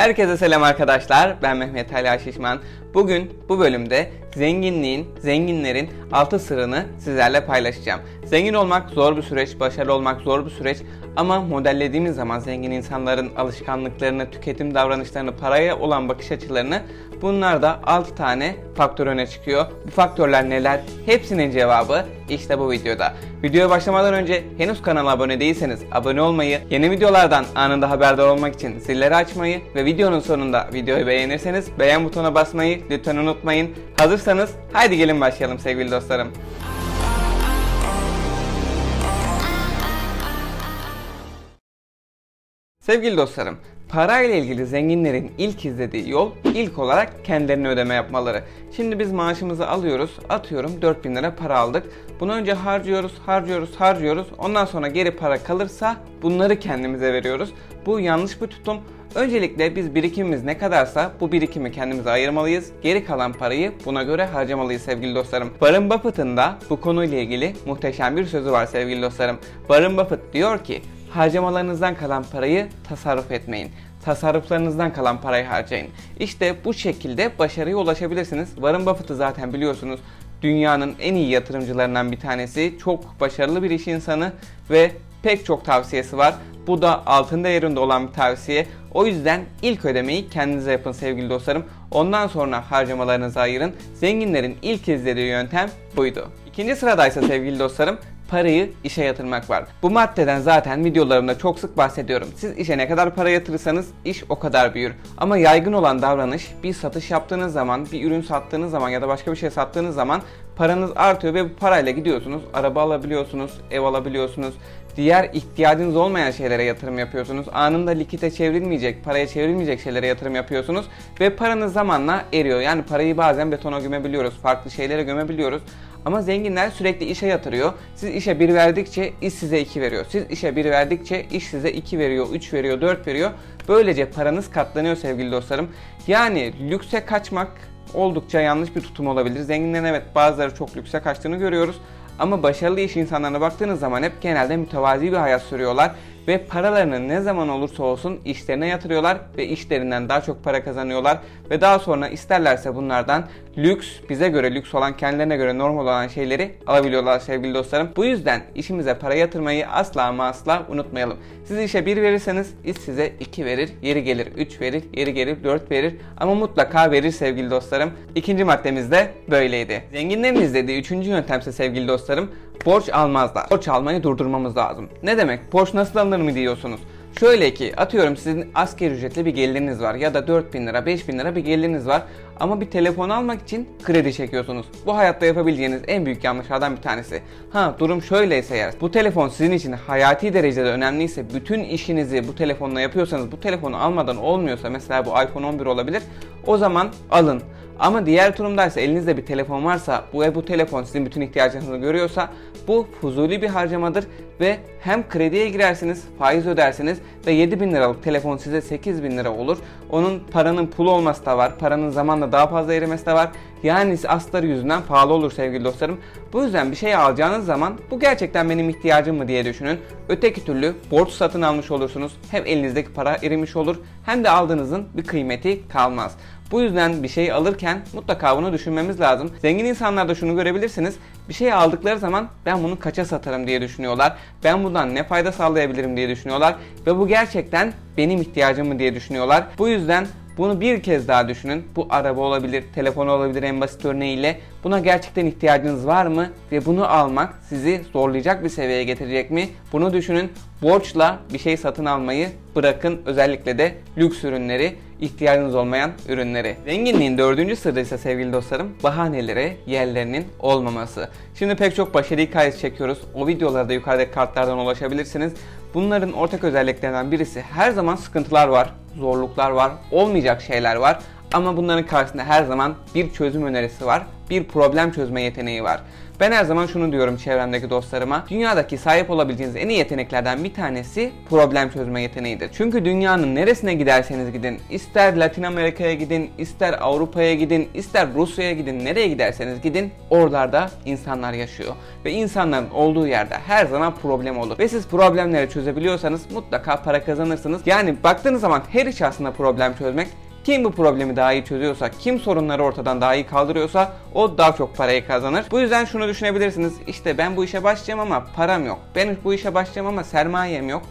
Herkese selam arkadaşlar. Ben Mehmet Ali Şişman. Bugün bu bölümde zenginliğin, zenginlerin altı sırrını sizlerle paylaşacağım. Zengin olmak zor bir süreç, başarılı olmak zor bir süreç ama modellediğimiz zaman zengin insanların alışkanlıklarını, tüketim davranışlarını, paraya olan bakış açılarını bunlar da 6 tane faktör öne çıkıyor. Bu faktörler neler? Hepsinin cevabı işte bu videoda. Videoya başlamadan önce henüz kanala abone değilseniz abone olmayı, yeni videolardan anında haberdar olmak için zilleri açmayı ve videonun sonunda videoyu beğenirseniz beğen butonuna basmayı lütfen unutmayın. Hazırsanız haydi gelin başlayalım sevgili dostlarım. Sevgili dostlarım, parayla ilgili zenginlerin ilk izlediği yol ilk olarak kendilerine ödeme yapmaları. Şimdi biz maaşımızı alıyoruz, atıyorum 4000 lira para aldık. Bunu önce harcıyoruz, harcıyoruz, harcıyoruz. Ondan sonra geri para kalırsa bunları kendimize veriyoruz. Bu yanlış bir tutum. Öncelikle biz birikimimiz ne kadarsa bu birikimi kendimize ayırmalıyız. Geri kalan parayı buna göre harcamalıyız sevgili dostlarım. Warren Buffett'ın da bu konuyla ilgili muhteşem bir sözü var sevgili dostlarım. Warren Buffett diyor ki harcamalarınızdan kalan parayı tasarruf etmeyin. Tasarruflarınızdan kalan parayı harcayın. İşte bu şekilde başarıya ulaşabilirsiniz. Warren Buffett'ı zaten biliyorsunuz. Dünyanın en iyi yatırımcılarından bir tanesi. Çok başarılı bir iş insanı ve pek çok tavsiyesi var. Bu da altın değerinde olan bir tavsiye. O yüzden ilk ödemeyi kendinize yapın sevgili dostlarım. Ondan sonra harcamalarınızı ayırın. Zenginlerin ilk izlediği yöntem buydu. İkinci sıradaysa sevgili dostlarım parayı işe yatırmak var. Bu maddeden zaten videolarımda çok sık bahsediyorum. Siz işe ne kadar para yatırırsanız iş o kadar büyür. Ama yaygın olan davranış bir satış yaptığınız zaman, bir ürün sattığınız zaman ya da başka bir şey sattığınız zaman paranız artıyor ve bu parayla gidiyorsunuz. Araba alabiliyorsunuz, ev alabiliyorsunuz. Diğer ihtiyacınız olmayan şeylere yatırım yapıyorsunuz. Anında likite çevrilmeyecek, paraya çevrilmeyecek şeylere yatırım yapıyorsunuz. Ve paranız zamanla eriyor. Yani parayı bazen betona gömebiliyoruz, farklı şeylere gömebiliyoruz. Ama zenginler sürekli işe yatırıyor. Siz işe bir verdikçe iş size iki veriyor. Siz işe bir verdikçe iş size iki veriyor, üç veriyor, dört veriyor. Böylece paranız katlanıyor sevgili dostlarım. Yani lükse kaçmak oldukça yanlış bir tutum olabilir. Zenginlerin evet bazıları çok lükse kaçtığını görüyoruz. Ama başarılı iş insanlarına baktığınız zaman hep genelde mütevazi bir hayat sürüyorlar ve paralarını ne zaman olursa olsun işlerine yatırıyorlar ve işlerinden daha çok para kazanıyorlar ve daha sonra isterlerse bunlardan lüks, bize göre lüks olan, kendilerine göre normal olan şeyleri alabiliyorlar sevgili dostlarım. Bu yüzden işimize para yatırmayı asla ama asla unutmayalım. Siz işe 1 verirseniz iş size 2 verir, yeri gelir 3 verir, yeri gelir 4 verir ama mutlaka verir sevgili dostlarım. İkinci maddemiz de böyleydi. Zenginlerin izlediği üçüncü yöntemse sevgili dostlarım borç almazlar. Borç almayı durdurmamız lazım. Ne demek? Borç nasıl alınır mı diyorsunuz? Şöyle ki atıyorum sizin asgari ücretli bir geliriniz var ya da 4000 lira 5000 lira bir geliriniz var ama bir telefon almak için kredi çekiyorsunuz. Bu hayatta yapabileceğiniz en büyük yanlışlardan bir tanesi. Ha durum şöyleyse eğer bu telefon sizin için hayati derecede önemliyse bütün işinizi bu telefonla yapıyorsanız bu telefonu almadan olmuyorsa mesela bu iPhone 11 olabilir o zaman alın. Ama diğer durumdaysa elinizde bir telefon varsa bu ve bu telefon sizin bütün ihtiyacınızı görüyorsa bu fuzuli bir harcamadır ve hem krediye girersiniz, faiz ödersiniz ve 7 bin liralık telefon size 8 bin lira olur. Onun paranın pul olması da var, paranın zamanla daha fazla erimesi de var. Yani astarı yüzünden pahalı olur sevgili dostlarım. Bu yüzden bir şey alacağınız zaman bu gerçekten benim ihtiyacım mı diye düşünün. Öteki türlü borç satın almış olursunuz. Hem elinizdeki para erimiş olur hem de aldığınızın bir kıymeti kalmaz. Bu yüzden bir şey alırken mutlaka bunu düşünmemiz lazım. Zengin insanlarda şunu görebilirsiniz. Bir şey aldıkları zaman ben bunu kaça satarım diye düşünüyorlar. Ben bundan ne fayda sağlayabilirim diye düşünüyorlar. Ve bu gerçekten benim ihtiyacım mı diye düşünüyorlar. Bu yüzden bunu bir kez daha düşünün. Bu araba olabilir, telefon olabilir en basit örneğiyle. Buna gerçekten ihtiyacınız var mı? Ve bunu almak sizi zorlayacak bir seviyeye getirecek mi? Bunu düşünün. Borçla bir şey satın almayı bırakın. Özellikle de lüks ürünleri, ihtiyacınız olmayan ürünleri. Zenginliğin dördüncü sırrı ise sevgili dostlarım bahanelere yerlerinin olmaması. Şimdi pek çok başarı hikayesi çekiyoruz. O videolarda yukarıdaki kartlardan ulaşabilirsiniz. Bunların ortak özelliklerinden birisi her zaman sıkıntılar var, zorluklar var, olmayacak şeyler var. Ama bunların karşısında her zaman bir çözüm önerisi var bir problem çözme yeteneği var. Ben her zaman şunu diyorum çevremdeki dostlarıma. Dünyadaki sahip olabileceğiniz en iyi yeteneklerden bir tanesi problem çözme yeteneğidir. Çünkü dünyanın neresine giderseniz gidin, ister Latin Amerika'ya gidin, ister Avrupa'ya gidin, ister Rusya'ya gidin, nereye giderseniz gidin, oralarda insanlar yaşıyor. Ve insanların olduğu yerde her zaman problem olur. Ve siz problemleri çözebiliyorsanız mutlaka para kazanırsınız. Yani baktığınız zaman her iş aslında problem çözmek. Kim bu problemi daha iyi çözüyorsa, kim sorunları ortadan daha iyi kaldırıyorsa o daha çok parayı kazanır. Bu yüzden şunu düşünebilirsiniz. İşte ben bu işe başlayacağım ama param yok. Ben bu işe başlayacağım ama sermayem yok.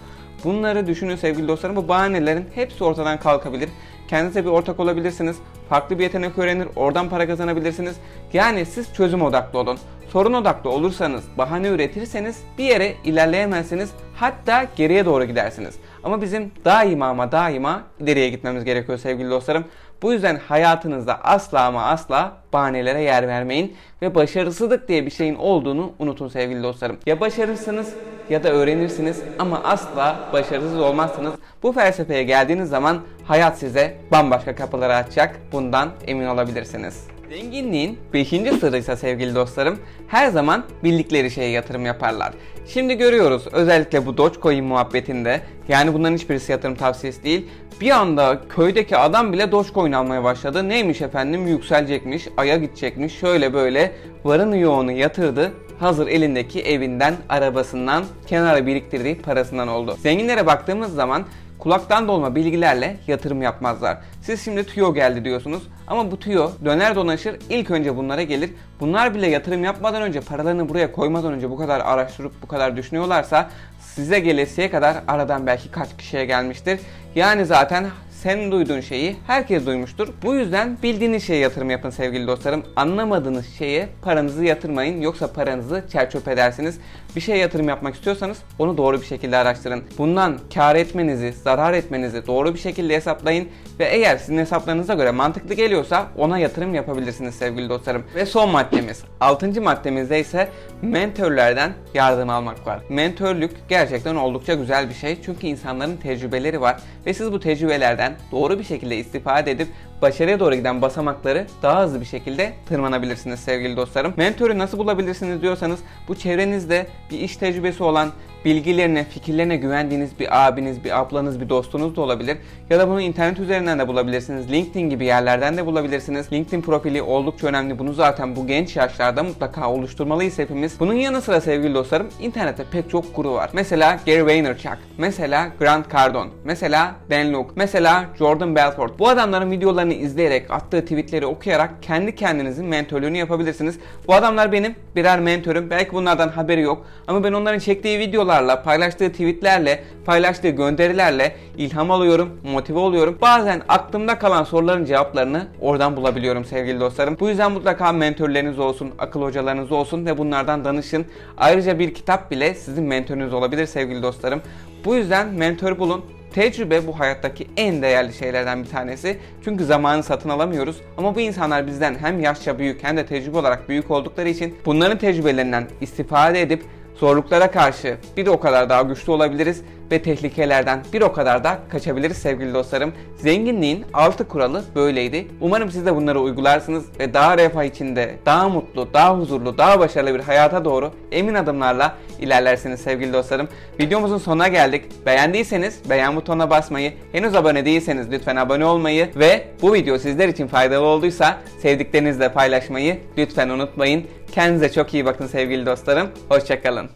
Bunları düşünün sevgili dostlarım. Bu bahanelerin hepsi ortadan kalkabilir. Kendinize bir ortak olabilirsiniz. Farklı bir yetenek öğrenir, oradan para kazanabilirsiniz. Yani siz çözüm odaklı olun. Sorun odaklı olursanız, bahane üretirseniz bir yere ilerleyemezsiniz. Hatta geriye doğru gidersiniz. Ama bizim daima ama daima ileriye gitmemiz gerekiyor sevgili dostlarım. Bu yüzden hayatınızda asla ama asla bahanelere yer vermeyin ve başarısızlık diye bir şeyin olduğunu unutun sevgili dostlarım. Ya başarırsınız ya da öğrenirsiniz ama asla başarısız olmazsınız. Bu felsefeye geldiğiniz zaman hayat size bambaşka kapıları açacak. Bundan emin olabilirsiniz. Zenginliğin 5. sırrı ise sevgili dostlarım her zaman bildikleri şeye yatırım yaparlar. Şimdi görüyoruz özellikle bu Dogecoin muhabbetinde yani bunların hiçbirisi yatırım tavsiyesi değil. Bir anda köydeki adam bile Dogecoin almaya başladı. Neymiş efendim yükselecekmiş, aya gidecekmiş şöyle böyle varını yoğunu yatırdı hazır elindeki evinden, arabasından, kenara biriktirdiği parasından oldu. Zenginlere baktığımız zaman kulaktan dolma bilgilerle yatırım yapmazlar. Siz şimdi tüyo geldi diyorsunuz ama bu tüyo döner dolaşır ilk önce bunlara gelir. Bunlar bile yatırım yapmadan önce paralarını buraya koymadan önce bu kadar araştırıp bu kadar düşünüyorlarsa size gelesiye kadar aradan belki kaç kişiye gelmiştir. Yani zaten sen duyduğun şeyi herkes duymuştur. Bu yüzden bildiğiniz şeye yatırım yapın sevgili dostlarım. Anlamadığınız şeye paranızı yatırmayın yoksa paranızı çerçöp edersiniz. Bir şeye yatırım yapmak istiyorsanız onu doğru bir şekilde araştırın. Bundan kar etmenizi, zarar etmenizi doğru bir şekilde hesaplayın ve eğer sizin hesaplarınıza göre mantıklı geliyorsa ona yatırım yapabilirsiniz sevgili dostlarım. Ve son maddemiz, altıncı maddemizde ise mentörlerden yardım almak var. Mentörlük gerçekten oldukça güzel bir şey çünkü insanların tecrübeleri var ve siz bu tecrübelerden doğru bir şekilde istifade edip başarıya doğru giden basamakları daha hızlı bir şekilde tırmanabilirsiniz sevgili dostlarım. Mentörü nasıl bulabilirsiniz diyorsanız bu çevrenizde bir iş tecrübesi olan, bilgilerine, fikirlerine güvendiğiniz bir abiniz, bir ablanız, bir dostunuz da olabilir. Ya da bunu internet üzerinden de bulabilirsiniz. LinkedIn gibi yerlerden de bulabilirsiniz. LinkedIn profili oldukça önemli. Bunu zaten bu genç yaşlarda mutlaka oluşturmalıyız hepimiz. Bunun yanı sıra sevgili dostlarım internette pek çok guru var. Mesela Gary Vaynerchuk, mesela Grant Cardone, mesela Dan Luke, mesela Jordan Belfort. Bu adamların videolarını izleyerek, attığı tweetleri okuyarak kendi kendinizin mentörlüğünü yapabilirsiniz. Bu adamlar benim birer mentörüm. Belki bunlardan haberi yok ama ben onların çektiği videolar videolarla, paylaştığı tweetlerle, paylaştığı gönderilerle ilham alıyorum, motive oluyorum. Bazen aklımda kalan soruların cevaplarını oradan bulabiliyorum sevgili dostlarım. Bu yüzden mutlaka mentörleriniz olsun, akıl hocalarınız olsun ve bunlardan danışın. Ayrıca bir kitap bile sizin mentörünüz olabilir sevgili dostlarım. Bu yüzden mentor bulun. Tecrübe bu hayattaki en değerli şeylerden bir tanesi. Çünkü zamanı satın alamıyoruz. Ama bu insanlar bizden hem yaşça büyük hem de tecrübe olarak büyük oldukları için bunların tecrübelerinden istifade edip Zorluklara karşı bir o kadar daha güçlü olabiliriz ve tehlikelerden bir o kadar da kaçabiliriz sevgili dostlarım. Zenginliğin altı kuralı böyleydi. Umarım siz de bunları uygularsınız ve daha refah içinde, daha mutlu, daha huzurlu, daha başarılı bir hayata doğru emin adımlarla ilerlersiniz sevgili dostlarım. Videomuzun sonuna geldik. Beğendiyseniz beğen butonuna basmayı, henüz abone değilseniz lütfen abone olmayı ve bu video sizler için faydalı olduysa sevdiklerinizle paylaşmayı lütfen unutmayın. Kendinize çok iyi bakın sevgili dostlarım. Hoşçakalın.